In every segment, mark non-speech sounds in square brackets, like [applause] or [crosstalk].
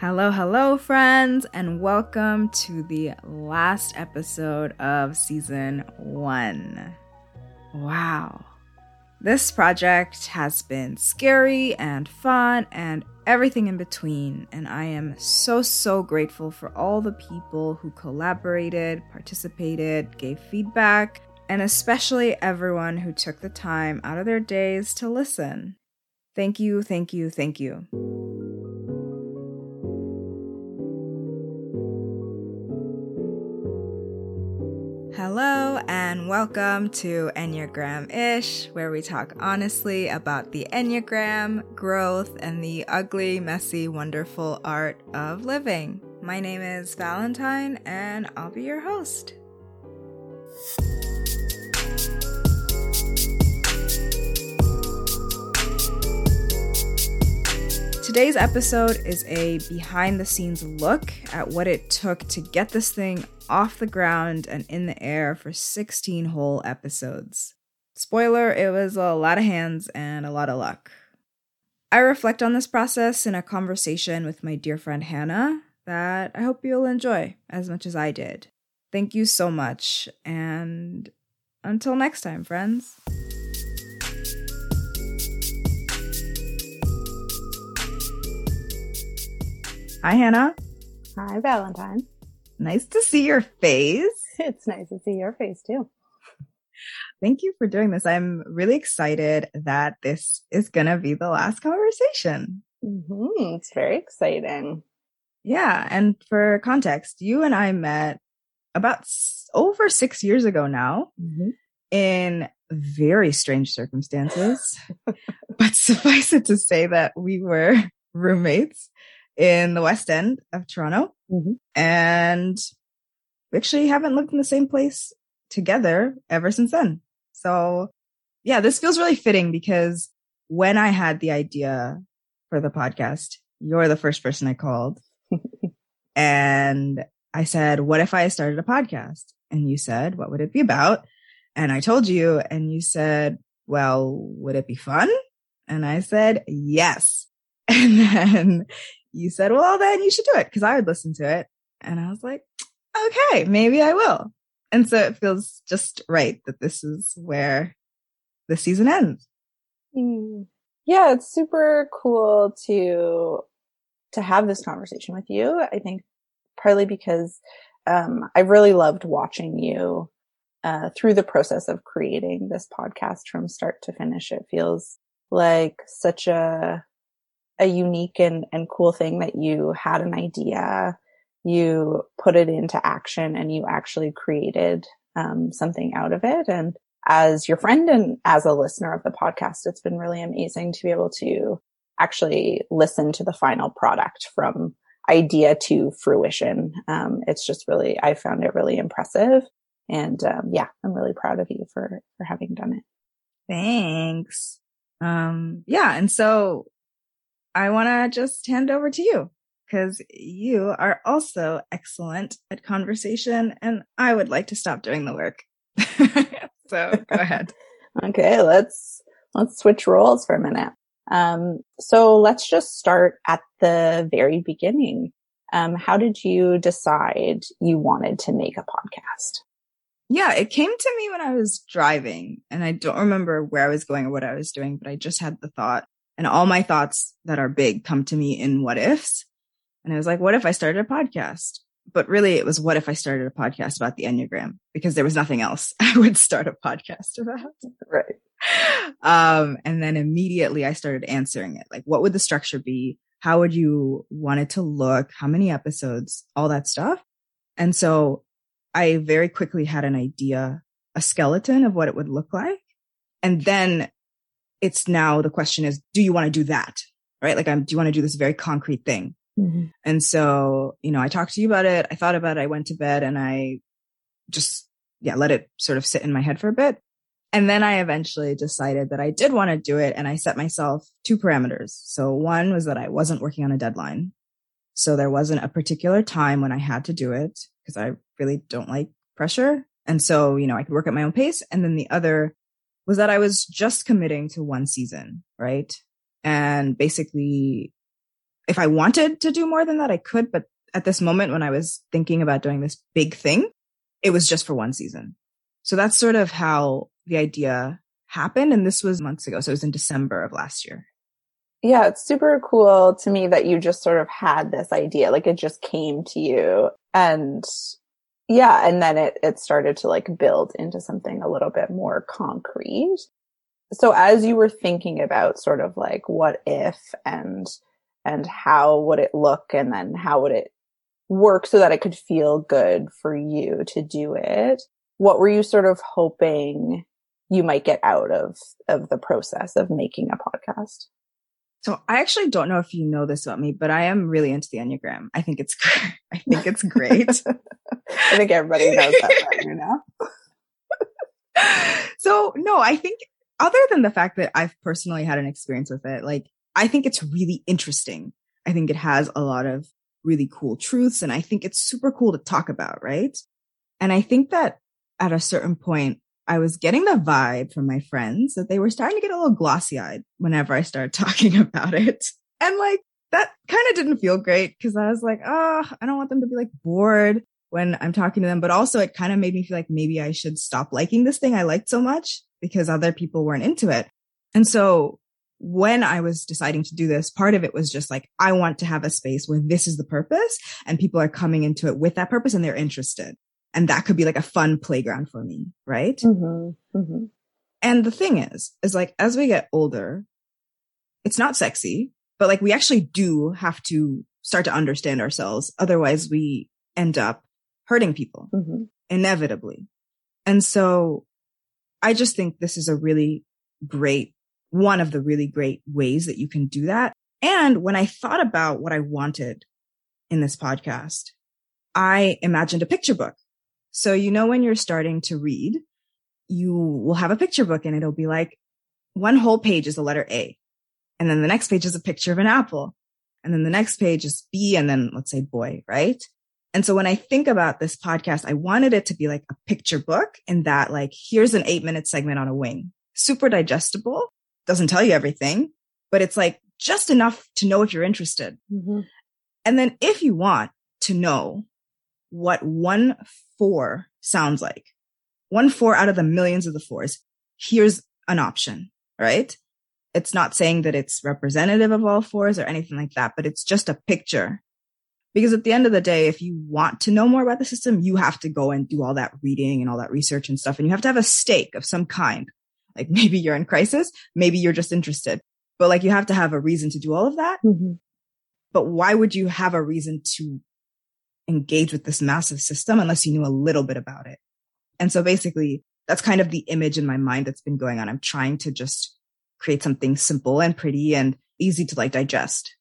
Hello, hello, friends, and welcome to the last episode of season one. Wow. This project has been scary and fun and everything in between, and I am so, so grateful for all the people who collaborated, participated, gave feedback, and especially everyone who took the time out of their days to listen. Thank you, thank you, thank you. Hello, and welcome to Enneagram Ish, where we talk honestly about the Enneagram, growth, and the ugly, messy, wonderful art of living. My name is Valentine, and I'll be your host. Today's episode is a behind the scenes look at what it took to get this thing off the ground and in the air for 16 whole episodes. Spoiler, it was a lot of hands and a lot of luck. I reflect on this process in a conversation with my dear friend Hannah that I hope you'll enjoy as much as I did. Thank you so much, and until next time, friends. Hi, Hannah. Hi, Valentine. Nice to see your face. [laughs] It's nice to see your face too. Thank you for doing this. I'm really excited that this is going to be the last conversation. Mm-hmm. It's very exciting. Yeah. And for context, you and I met about s- over six years ago now Mm-hmm. in very strange circumstances. [laughs] but [laughs] suffice it to say that we were roommates in the West End of Toronto Mhm. and we actually haven't lived in the same place together ever since then. So yeah, this feels really fitting because when I had the idea for the podcast, you're the first person I called [laughs] and I said, what if I started a podcast? And you said, what would it be about? And I told you and you said, well, would it be fun? And I said, yes. [laughs] And then you said, well, then you should do it because I would listen to it. And I was like, okay, maybe I will. And so it feels just right that this is where the season ends. Mm. Yeah, it's super cool to to have this conversation with you. I think partly because um, I really loved watching you uh, through the process of creating this podcast from start to finish. It feels like such a a unique and, and cool thing that you had an idea, you put it into action, and you actually created um, something out of it. And as your friend and as a listener of the podcast, it's been really amazing to be able to actually listen to the final product from idea to fruition. Um, it's just really, I found it really impressive. And um, yeah, I'm really proud of you for for having done it. Thanks. Um, yeah. And so I want to just hand over to you because you are also excellent at conversation and I would like to stop doing the work. [laughs] so go ahead. [laughs] Okay, let's let's switch roles for a minute. Um, so let's just start at the very beginning. Um, how did you decide you wanted to make a podcast? Yeah, it came to me when I was driving and I don't remember where I was going or what I was doing, but I just had the thought and all my thoughts that are big come to me in what ifs. And I was like, what if I started a podcast? But really it was what if I started a podcast about the Enneagram because there was nothing else [laughs] I would start a podcast about. Right. Um, and then immediately I started answering it. Like, what would the structure be? How would you want it to look? How many episodes? All that stuff. And so I very quickly had an idea, a skeleton of what it would look like. And then it's now the question is, do you want to do that? Right? Like, I'm, do you want to do this very concrete thing? Mm-hmm. And so, you know, I talked to you about it. I thought about it. I went to bed and I just, yeah, let it sort of sit in my head for a bit. And then I eventually decided that I did want to do it. And I set myself two parameters. So one was that I wasn't working on a deadline. So there wasn't a particular time when I had to do it because I really don't like pressure. And so, you know, I could work at my own pace. And then the other was that I was just committing to one season, right? And basically if I wanted to do more than that, I could. But at this moment, when I was thinking about doing this big thing, it was just for one season. So that's sort of how the idea happened. And this was months ago. So it was in December of last year. Yeah, it's super cool to me that you just sort of had this idea, like it just came to you. And yeah, and then it, it started to like build into something a little bit more concrete. So as you were thinking about sort of like what if and, and how would it look and then how would it work so that it could feel good for you to do it, what were you sort of hoping you might get out of, of the process of making a podcast? So I actually don't know if you know this about me, but I am really into the Enneagram. I think it's, [laughs] I think it's great. [laughs] I think everybody knows that right now. [laughs] so no, I think other than the fact that I've personally had an experience with it, like I think it's really interesting. I think it has a lot of really cool truths and I think it's super cool to talk about, right? And I think that at a certain point, I was getting the vibe from my friends that they were starting to get a little glossy eyed whenever I started [laughs] talking about it. And like that kind of didn't feel great because I was like, oh, I don't want them to be like bored when I'm talking to them. But also it kind of made me feel like maybe I should stop liking this thing I liked so much because other people weren't into it. And so when I was deciding to do this, part of it was just like, I want to have a space where this is the purpose and people are coming into it with that purpose and they're interested and that could be like a fun playground for me, right? Mm-hmm. Mm-hmm. And the thing is, is like as we get older, it's not sexy, but like we actually do have to start to understand ourselves. Otherwise, we end up hurting people mm-hmm. inevitably. And so I just think this is a really great, one of the really great ways that you can do that. And when I thought about what I wanted in this podcast, I imagined a picture book so, you know, when you're starting to read, you will have a picture book and it'll be like one whole page is the letter A. And then the next page is a picture of an apple. And then the next page is B and then let's say boy, right? And so when I think about this podcast, I wanted it to be like a picture book in that like, here's an eight minute segment on a wing, super digestible, doesn't tell you everything, but it's like just enough to know if you're interested. Mm-hmm. And then if you want to know what one four sounds like. One four out of the millions of the fours. Here's an option, right? It's not saying that it's representative of all fours or anything like that, but it's just a picture. Because at the end of the day, if you want to know more about the system, you have to go and do all that reading and all that research and stuff. And you have to have a stake of some kind. Like [laughs] maybe you're in crisis, maybe you're just interested, but like you have to have a reason to do all of that. Mm-hmm. But why would you have a reason to engage with this massive system unless you knew a little bit about it. And so basically that's kind of the image in my mind that's been going on. I'm trying to just create something simple and pretty and easy to like digest.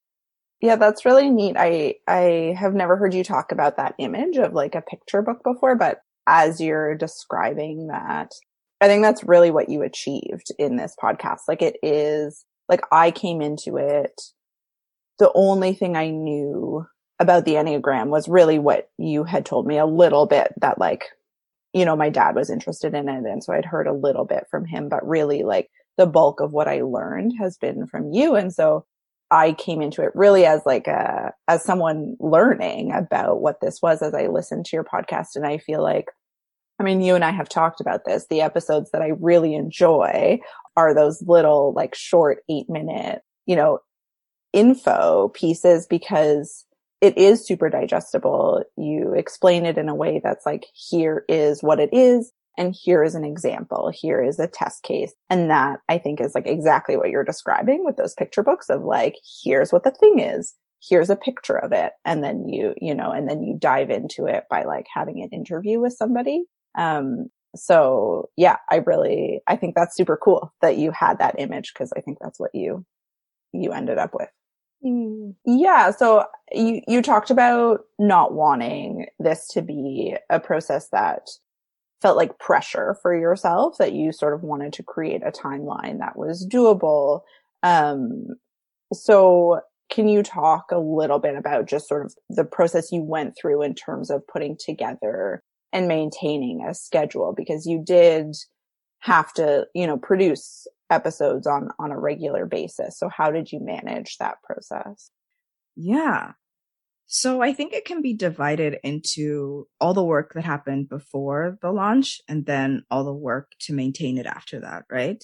Yeah, that's really neat. I I have never heard you talk about that image of like a picture book before, but as you're describing that, I think that's really what you achieved in this podcast. Like it is like I came into it the only thing I knew about the Enneagram was really what you had told me a little bit that like, you know, my dad was interested in it. And so I'd heard a little bit from him, but really like the bulk of what I learned has been from you. And so I came into it really as like a, as someone learning about what this was as I listened to your podcast. And I feel like, I mean, you and I have talked about this. The episodes that I really enjoy are those little like short eight minute, you know, info pieces because it is super digestible. You explain it in a way that's like, here is what it is. And here is an example. Here is a test case. And that I think is like exactly what you're describing with those picture books of like, here's what the thing is. Here's a picture of it. And then you, you know, and then you dive into it by like having an interview with somebody. Um, so yeah, I really, I think that's super cool that you had that image because I think that's what you, you ended up with. Mm. Yeah. So you, you talked about not wanting this to be a process that felt like pressure for yourself, that you sort of wanted to create a timeline that was doable. Um, so can you talk a little bit about just sort of the process you went through in terms of putting together and maintaining a schedule? Because you did have to, you know, produce episodes on on a regular basis. So how did you manage that process? Yeah. So I think it can be divided into all the work that happened before the launch and then all the work to maintain it after that, right?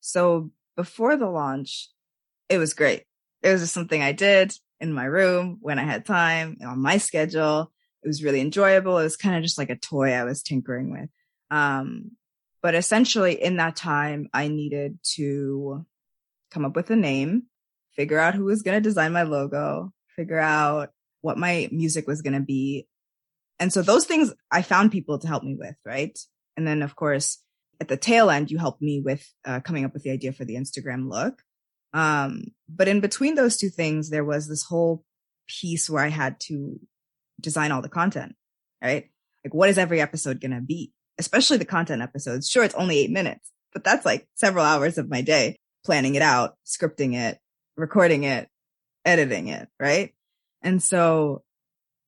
So before the launch, it was great. It was just something I did in my room when I had time on my schedule. It was really enjoyable. It was kind of just like a toy I was tinkering with. Um, but essentially in that time, I needed to come up with a name, figure out who was going to design my logo, figure out what my music was going to be. And so those things I found people to help me with, right? And then of course, at the tail end, you helped me with uh, coming up with the idea for the Instagram look. Um, but in between those two things, there was this whole piece where I had to design all the content, right? Like, what is every episode going to be? Especially the content episodes. Sure, it's only eight minutes, but that's like several hours of my day planning it out, scripting it, recording it, editing it, right? And so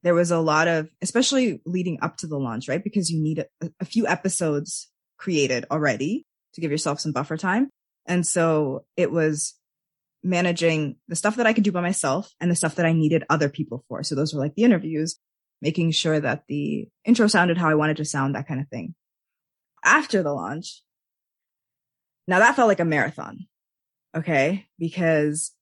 there was a lot of, especially leading up to the launch, right? Because you need a, a few episodes created already to give yourself some buffer time. And so it was managing the stuff that I could do by myself and the stuff that I needed other people for. So those were like the interviews, making sure that the intro sounded how I wanted to sound, that kind of thing. After the launch, now that felt like a marathon. Okay. Because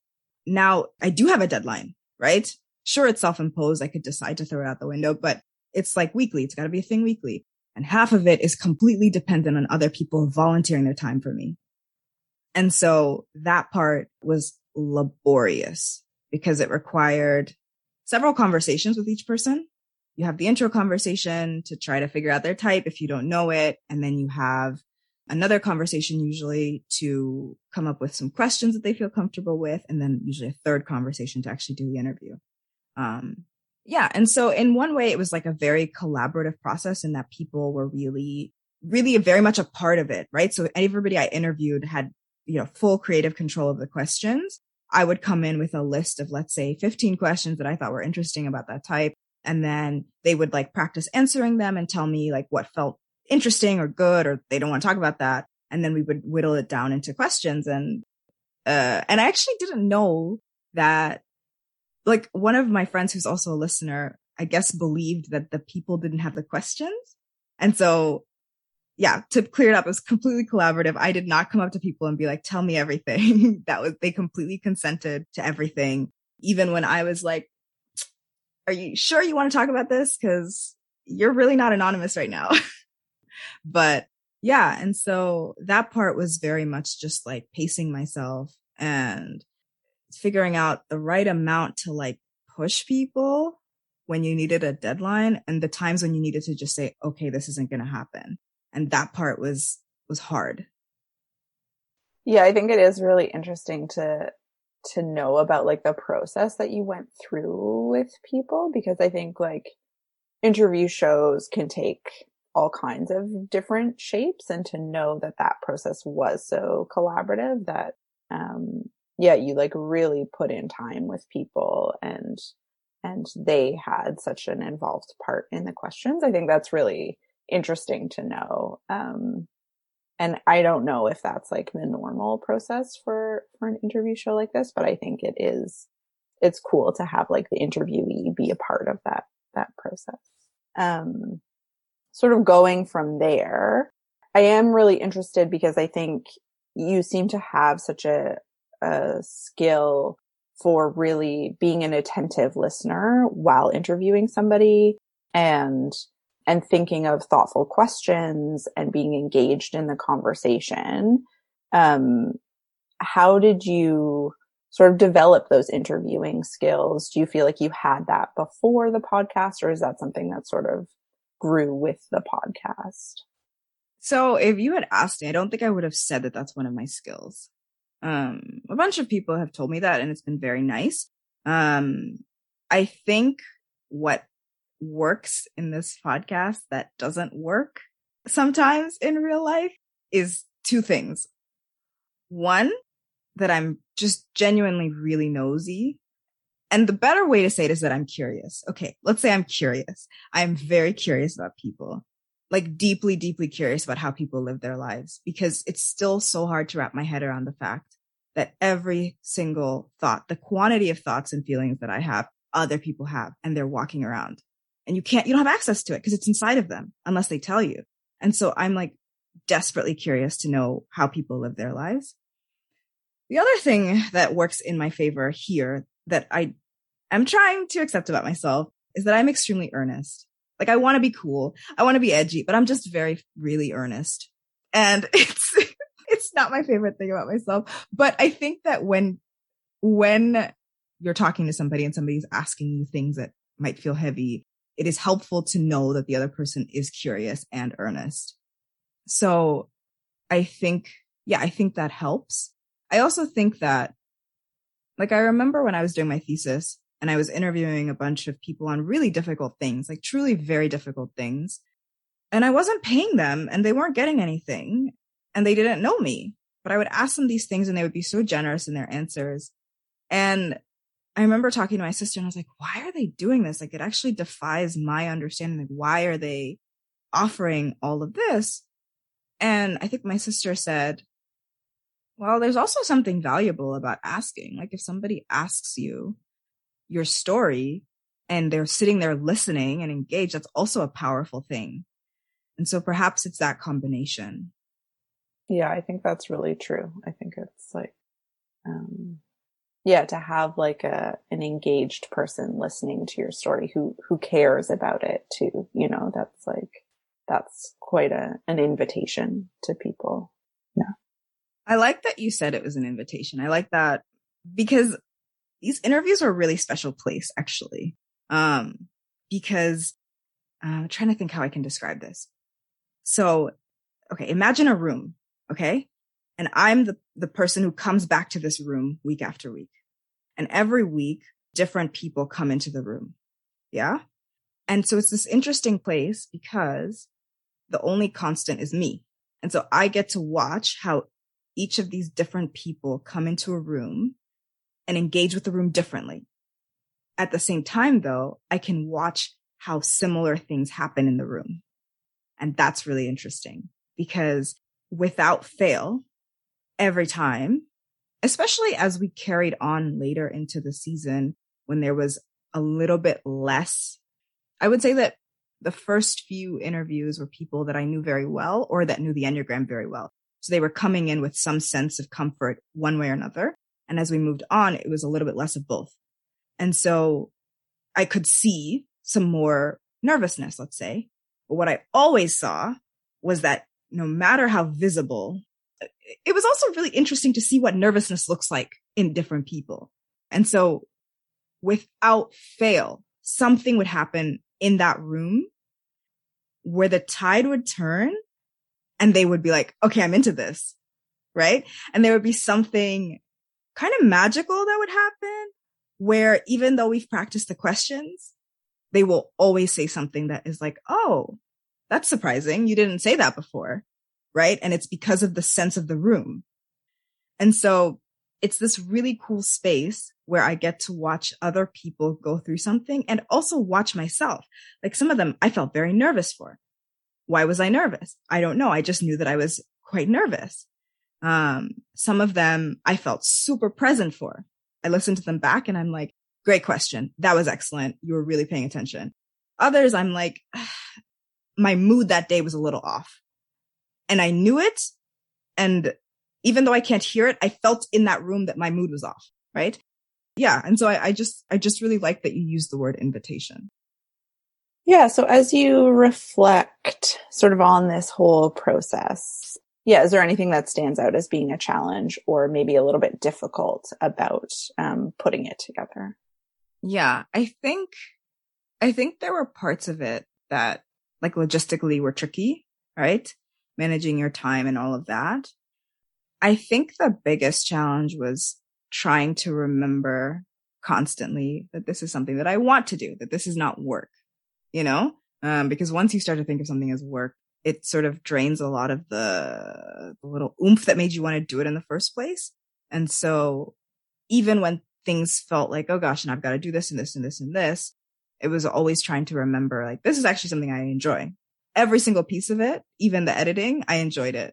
now I do have a deadline, right? Sure, it's self-imposed. I could decide to throw it out the window, but it's like weekly. It's got to be a thing weekly. And half of it is completely dependent on other people volunteering their time for me. And so that part was laborious because it required several conversations with each person. You have the intro conversation to try to figure out their type if you don't know it. And then you have another conversation usually to come up with some questions that they feel comfortable with. And then usually a third conversation to actually do the interview. Um, yeah. And so in one way, it was like a very collaborative process in that people were really, really very much a part of it. Right. So everybody I interviewed had, you know, full creative control of the questions. I would come in with a list of, let's say 15 questions that I thought were interesting about that type. And then they would like practice answering them and tell me like what felt interesting or good, or they don't want to talk about that. And then we would whittle it down into questions. And, uh, and I actually didn't know that like one of my friends who's also a listener, I guess believed that the people didn't have the questions. And so yeah, to clear it up, it was completely collaborative. I did not come up to people and be like, tell me everything. [laughs] that was, they completely consented to everything. Even when I was like, are you sure you want to talk about this? Cause you're really not anonymous right now. [laughs] but yeah. And so that part was very much just like pacing myself and figuring out the right amount to like push people when you needed a deadline and the times when you needed to just say, okay, this isn't going to happen. And that part was, was hard. Yeah, I think it is really interesting to, to know about like the process that you went through with people because I think like interview shows can take all kinds of different shapes and to know that that process was so collaborative that um, yeah, you like really put in time with people and, and they had such an involved part in the questions. I think that's really interesting to know. Um, and I don't know if that's like the normal process for, for an interview show like this, but I think it is, it's cool to have like the interviewee be a part of that, that process. Um, sort of going from there, I am really interested because I think you seem to have such a, a skill for really being an attentive listener while interviewing somebody and and thinking of thoughtful questions and being engaged in the conversation um, how did you sort of develop those interviewing skills? Do you feel like you had that before the podcast or is that something that sort of grew with the podcast? So if you had asked me i don't think i would have said that that's one of my skills. Um, a bunch of people have told me that and it's been very nice. Um, I think what works in this podcast that doesn't work sometimes in real life is two things. One, that I'm just genuinely really nosy. And the better way to say it is that I'm curious. Okay. Let's say I'm curious. I'm very curious about people, like deeply, deeply curious about how people live their lives because it's still so hard to wrap my head around the fact that every single thought, the quantity of thoughts and feelings that I have, other people have, and they're walking around. And you can't, you don't have access to it because it's inside of them unless they tell you. And so I'm like desperately curious to know how people live their lives. The other thing that works in my favor here that I am trying to accept about myself is that I'm extremely earnest. Like I want to be cool. I want to be edgy, but I'm just very, really earnest. And [laughs] it's, it's not my favorite thing about myself. But I think that when, when you're talking to somebody and somebody's asking you things that might feel heavy, it is helpful to know that the other person is curious and earnest. So I think, yeah, I think that helps. I also think that, like, I remember when I was doing my thesis and I was interviewing a bunch of people on really difficult things, like truly very difficult things. And I wasn't paying them and they weren't getting anything and they didn't know me, but I would ask them these things and they would be so generous in their answers. And I remember talking to my sister and I was like, why are they doing this? Like, it actually defies my understanding. Like, why are they offering all of this? And I think my sister said, well, there's also something valuable about asking. Like, if somebody asks you your story and they're sitting there listening and engaged, that's also a powerful thing. And so perhaps it's that combination. Yeah, I think that's really true. I think it's like, um, yeah to have like a an engaged person listening to your story who who cares about it too you know that's like that's quite a an invitation to people. Yeah. I like that you said it was an invitation. I like that because these interviews are a really special place actually. Um because uh, i'm trying to think how i can describe this. So okay imagine a room okay? And i'm the the person who comes back to this room week after week and every week, different people come into the room. Yeah. And so it's this interesting place because the only constant is me. And so I get to watch how each of these different people come into a room and engage with the room differently. At the same time, though, I can watch how similar things happen in the room. And that's really interesting because without fail, every time especially as we carried on later into the season when there was a little bit less. I would say that the first few interviews were people that I knew very well or that knew the Enneagram very well. So they were coming in with some sense of comfort one way or another. And as we moved on, it was a little bit less of both. And so I could see some more nervousness, let's say. But what I always saw was that no matter how visible it was also really interesting to see what nervousness looks like in different people. And so without fail, something would happen in that room where the tide would turn and they would be like, okay, I'm into this. Right. And there would be something kind of magical that would happen where even though we've practiced the questions, they will always say something that is like, Oh, that's surprising. You didn't say that before right? And it's because of the sense of the room. And so it's this really cool space where I get to watch other people go through something and also watch myself. Like some of them I felt very nervous for. Why was I nervous? I don't know. I just knew that I was quite nervous. Um, some of them I felt super present for. I listened to them back and I'm like, great question. That was excellent. You were really paying attention. Others I'm like, my mood that day was a little off and I knew it. And even though I can't hear it, I felt in that room that my mood was off. Right. Yeah. And so I, I just, I just really like that you use the word invitation. Yeah. So as you reflect sort of on this whole process, yeah, is there anything that stands out as being a challenge or maybe a little bit difficult about um, putting it together? Yeah, I think, I think there were parts of it that like logistically were tricky, right? Managing your time and all of that. I think the biggest challenge was trying to remember constantly that this is something that I want to do, that this is not work, you know? Um, because once you start to think of something as work, it sort of drains a lot of the, the little oomph that made you want to do it in the first place. And so even when things felt like, oh gosh, and I've got to do this and this and this and this, it was always trying to remember like, this is actually something I enjoy every single piece of it, even the editing, I enjoyed it.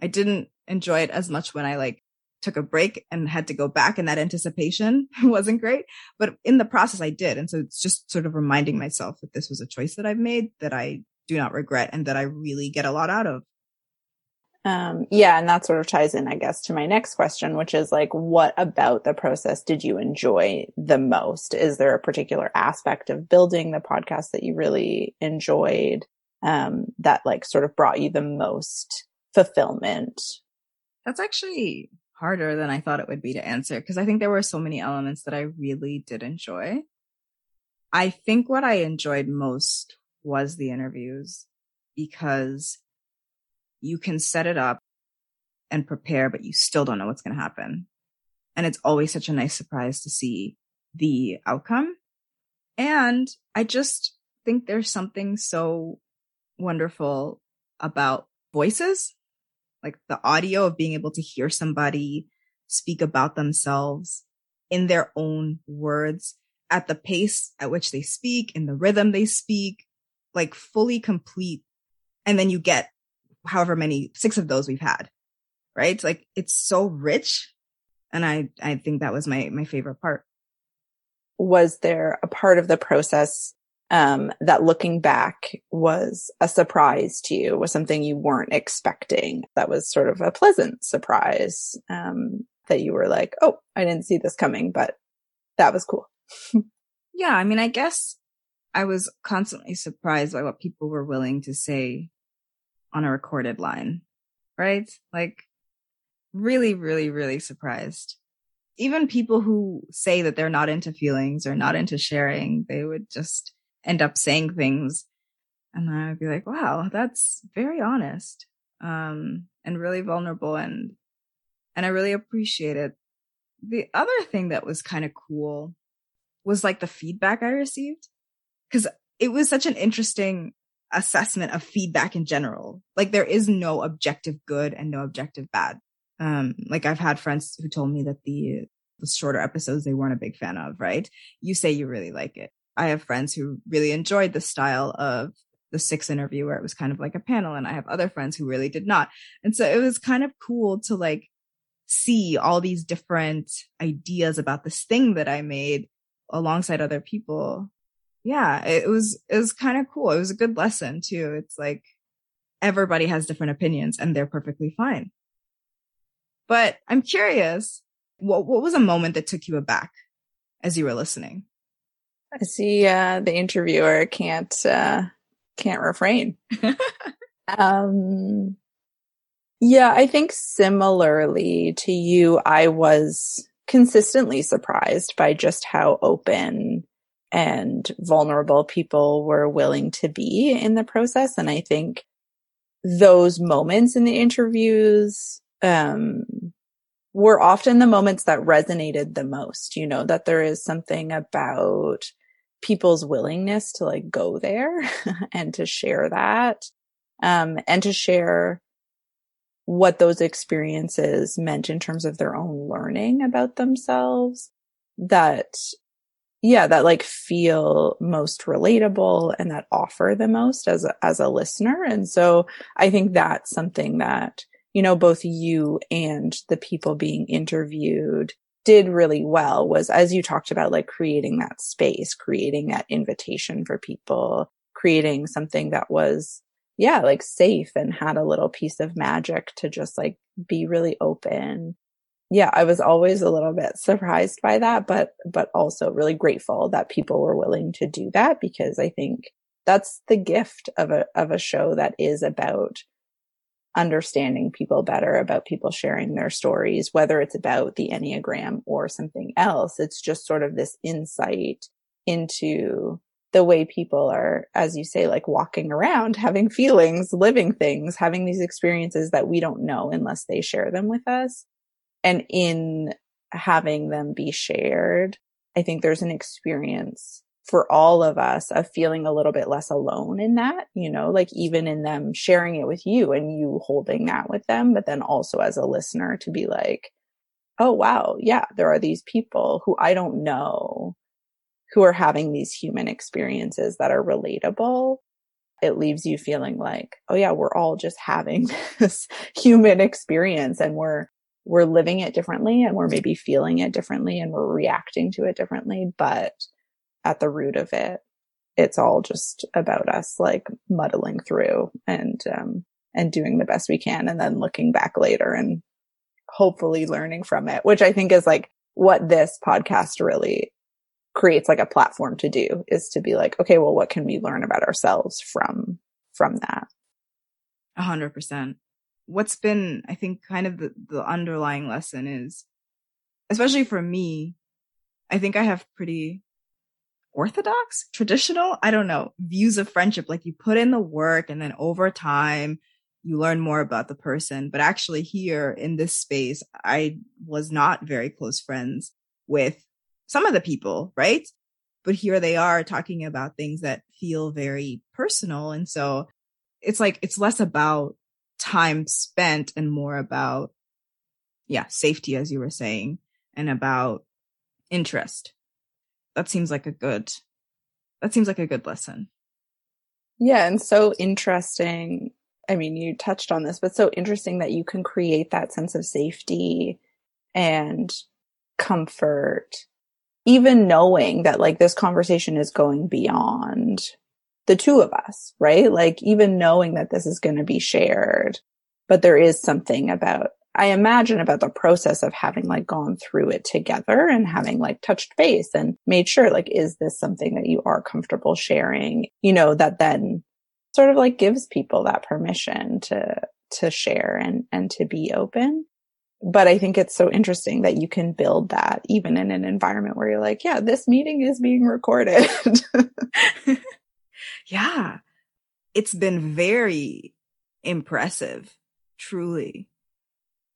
I didn't enjoy it as much when I like took a break and had to go back and that anticipation [laughs] wasn't great. But in the process, I did. And so it's just sort of reminding myself that this was a choice that I've made that I do not regret and that I really get a lot out of. Um, yeah, and that sort of ties in, I guess, to my next question, which is like, what about the process did you enjoy the most? Is there a particular aspect of building the podcast that you really enjoyed, um, that like sort of brought you the most fulfillment? That's actually harder than I thought it would be to answer because I think there were so many elements that I really did enjoy. I think what I enjoyed most was the interviews because you can set it up and prepare, but you still don't know what's going to happen. And it's always such a nice surprise to see the outcome. And I just think there's something so wonderful about voices, like the audio of being able to hear somebody speak about themselves in their own words at the pace at which they speak, in the rhythm they speak, like fully complete. And then you get however many, six of those we've had, right? Like it's so rich. And I, I think that was my, my favorite part. Was there a part of the process um, that looking back was a surprise to you, was something you weren't expecting. That was sort of a pleasant surprise um, that you were like, oh, I didn't see this coming, but that was cool. [laughs] yeah. I mean, I guess I was constantly surprised by what people were willing to say on a recorded line, right? Like really, really, really surprised. Even people who say that they're not into feelings or not into sharing, they would just end up saying things. And I would be like, wow, that's very honest. Um, and really vulnerable and, and I really appreciate it. The other thing that was kind of cool was like the feedback I received. Cause it was such an interesting assessment of feedback in general. Like there is no objective good and no objective bad. Um, like I've had friends who told me that the, the shorter episodes they weren't a big fan of, right? You say you really like it. I have friends who really enjoyed the style of the six interview where it was kind of like a panel and I have other friends who really did not. And so it was kind of cool to like see all these different ideas about this thing that I made alongside other people yeah, it was, it was kind of cool. It was a good lesson too. It's like everybody has different opinions and they're perfectly fine. But I'm curious, what, what was a moment that took you aback as you were listening? I see, uh, the interviewer can't, uh, can't refrain. [laughs] um, yeah, I think similarly to you, I was consistently surprised by just how open and vulnerable people were willing to be in the process. And I think those moments in the interviews, um, were often the moments that resonated the most, you know, that there is something about people's willingness to like go there [laughs] and to share that, um, and to share what those experiences meant in terms of their own learning about themselves that yeah, that like feel most relatable and that offer the most as a, as a listener. And so I think that's something that, you know, both you and the people being interviewed did really well was as you talked about, like creating that space, creating that invitation for people, creating something that was, yeah, like safe and had a little piece of magic to just like be really open. Yeah, I was always a little bit surprised by that, but, but also really grateful that people were willing to do that because I think that's the gift of a, of a show that is about understanding people better, about people sharing their stories, whether it's about the Enneagram or something else. It's just sort of this insight into the way people are, as you say, like walking around, having feelings, living things, having these experiences that we don't know unless they share them with us and in having them be shared, I think there's an experience for all of us of feeling a little bit less alone in that, you know, like even in them sharing it with you and you holding that with them, but then also as a listener to be like, oh, wow, yeah, there are these people who I don't know who are having these human experiences that are relatable. It leaves you feeling like, oh, yeah, we're all just having [laughs] this human experience and we're we're living it differently and we're maybe feeling it differently and we're reacting to it differently. But at the root of it, it's all just about us like muddling through and, um, and doing the best we can and then looking back later and hopefully learning from it, which I think is like what this podcast really creates like a platform to do is to be like, okay, well, what can we learn about ourselves from, from that? A hundred percent. What's been, I think, kind of the, the underlying lesson is, especially for me, I think I have pretty orthodox, traditional, I don't know, views of friendship. Like you put in the work and then over time, you learn more about the person. But actually here in this space, I was not very close friends with some of the people, right? But here they are talking about things that feel very personal. And so it's like, it's less about time spent and more about, yeah, safety, as you were saying, and about interest. That seems like a good, that seems like a good lesson. Yeah. And so interesting. I mean, you touched on this, but so interesting that you can create that sense of safety and comfort, even knowing that like this conversation is going beyond the two of us, right? Like even knowing that this is going to be shared, but there is something about, I imagine about the process of having like gone through it together and having like touched base and made sure like, is this something that you are comfortable sharing? You know, that then sort of like gives people that permission to, to share and, and to be open. But I think it's so interesting that you can build that even in an environment where you're like, yeah, this meeting is being recorded. [laughs] yeah, it's been very impressive, truly.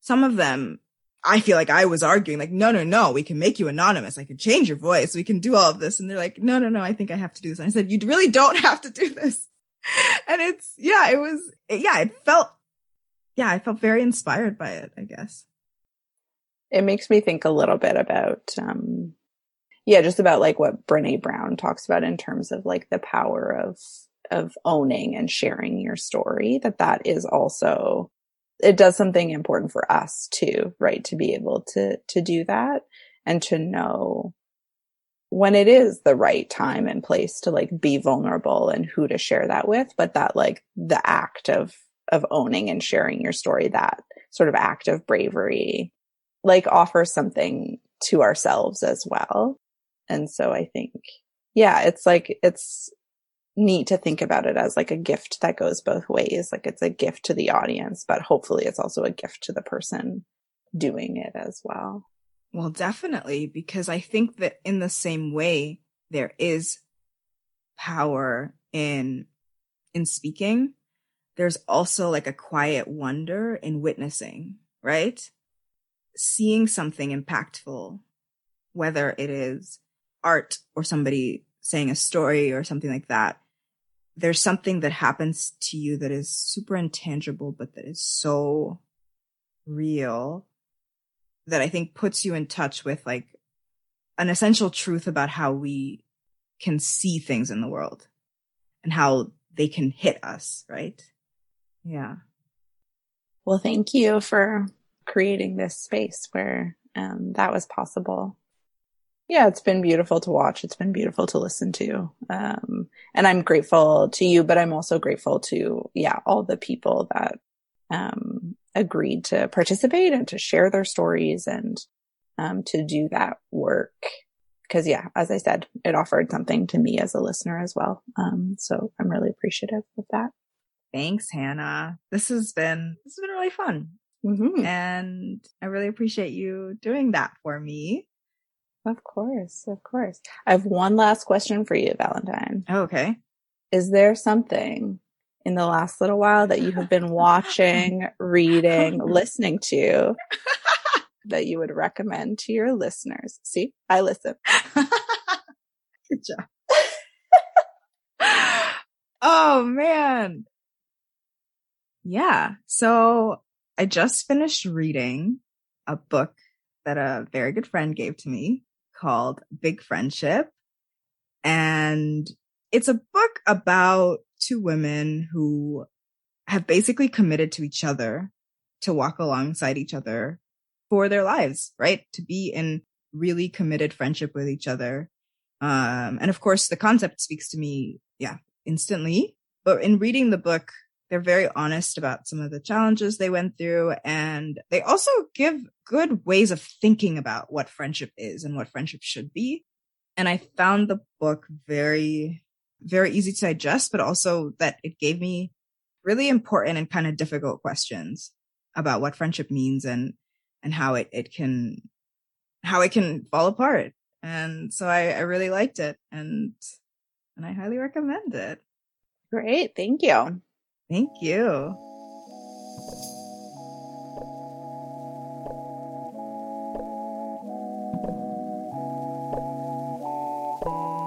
Some of them, I feel like I was arguing, like, no, no, no, we can make you anonymous. I can change your voice. We can do all of this. And they're like, no, no, no, I think I have to do this. And I said, you really don't have to do this. [laughs] And it's, yeah, it was, yeah, it felt, yeah, I felt very inspired by it, I guess. It makes me think a little bit about, um, yeah, just about like what Brene Brown talks about in terms of like the power of of owning and sharing your story. That that is also it does something important for us too, right? To be able to to do that and to know when it is the right time and place to like be vulnerable and who to share that with, but that like the act of of owning and sharing your story, that sort of act of bravery, like offers something to ourselves as well. And so I think, yeah, it's like, it's neat to think about it as like a gift that goes both ways. Like it's a gift to the audience, but hopefully it's also a gift to the person doing it as well. Well, definitely, because I think that in the same way, there is power in, in speaking. There's also like a quiet wonder in witnessing, right? Seeing something impactful, whether it is art or somebody saying a story or something like that, there's something that happens to you that is super intangible, but that is so real that I think puts you in touch with like an essential truth about how we can see things in the world and how they can hit us, right? Yeah. Well, thank you for creating this space where um, that was possible yeah, it's been beautiful to watch. It's been beautiful to listen to. Um, and I'm grateful to you, but I'm also grateful to, yeah, all the people that, um, agreed to participate and to share their stories and, um, to do that work. Cause yeah, as I said, it offered something to me as a listener as well. Um, so I'm really appreciative of that. Thanks, Hannah. This has been, this has been really fun. Mm-hmm. And I really appreciate you doing that for me. Of course, of course. I have one last question for you, Valentine. Oh, okay. Is there something in the last little while that you have been watching, reading, [laughs] listening to that you would recommend to your listeners? See, I listen. [laughs] Good job. [laughs] oh man. Yeah. So I just finished reading a book that a very good friend gave to me called Big Friendship. And it's a book about two women who have basically committed to each other to walk alongside each other for their lives, right? To be in really committed friendship with each other. Um, and of course, the concept speaks to me, yeah, instantly. But in reading the book, they're very honest about some of the challenges they went through. And they also give good ways of thinking about what friendship is and what friendship should be. And I found the book very, very easy to digest, but also that it gave me really important and kind of difficult questions about what friendship means and, and how it, it can, how it can fall apart. And so I, I really liked it and, and I highly recommend it. Great. Thank you. Thank you.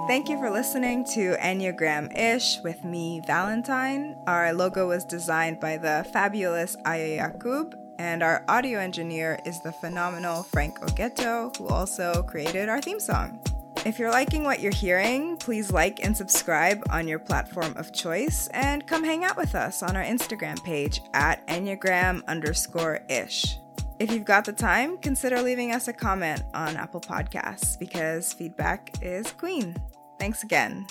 Thank you for listening to Enneagram Ish with me, Valentine. Our logo was designed by the fabulous Aya Yakub, and our audio engineer is the phenomenal Frank Ogeto, who also created our theme song. If you're liking what you're hearing, please like and subscribe on your platform of choice and come hang out with us on our Instagram page at Enneagram underscore ish. If you've got the time, consider leaving us a comment on Apple Podcasts because feedback is queen. Thanks again.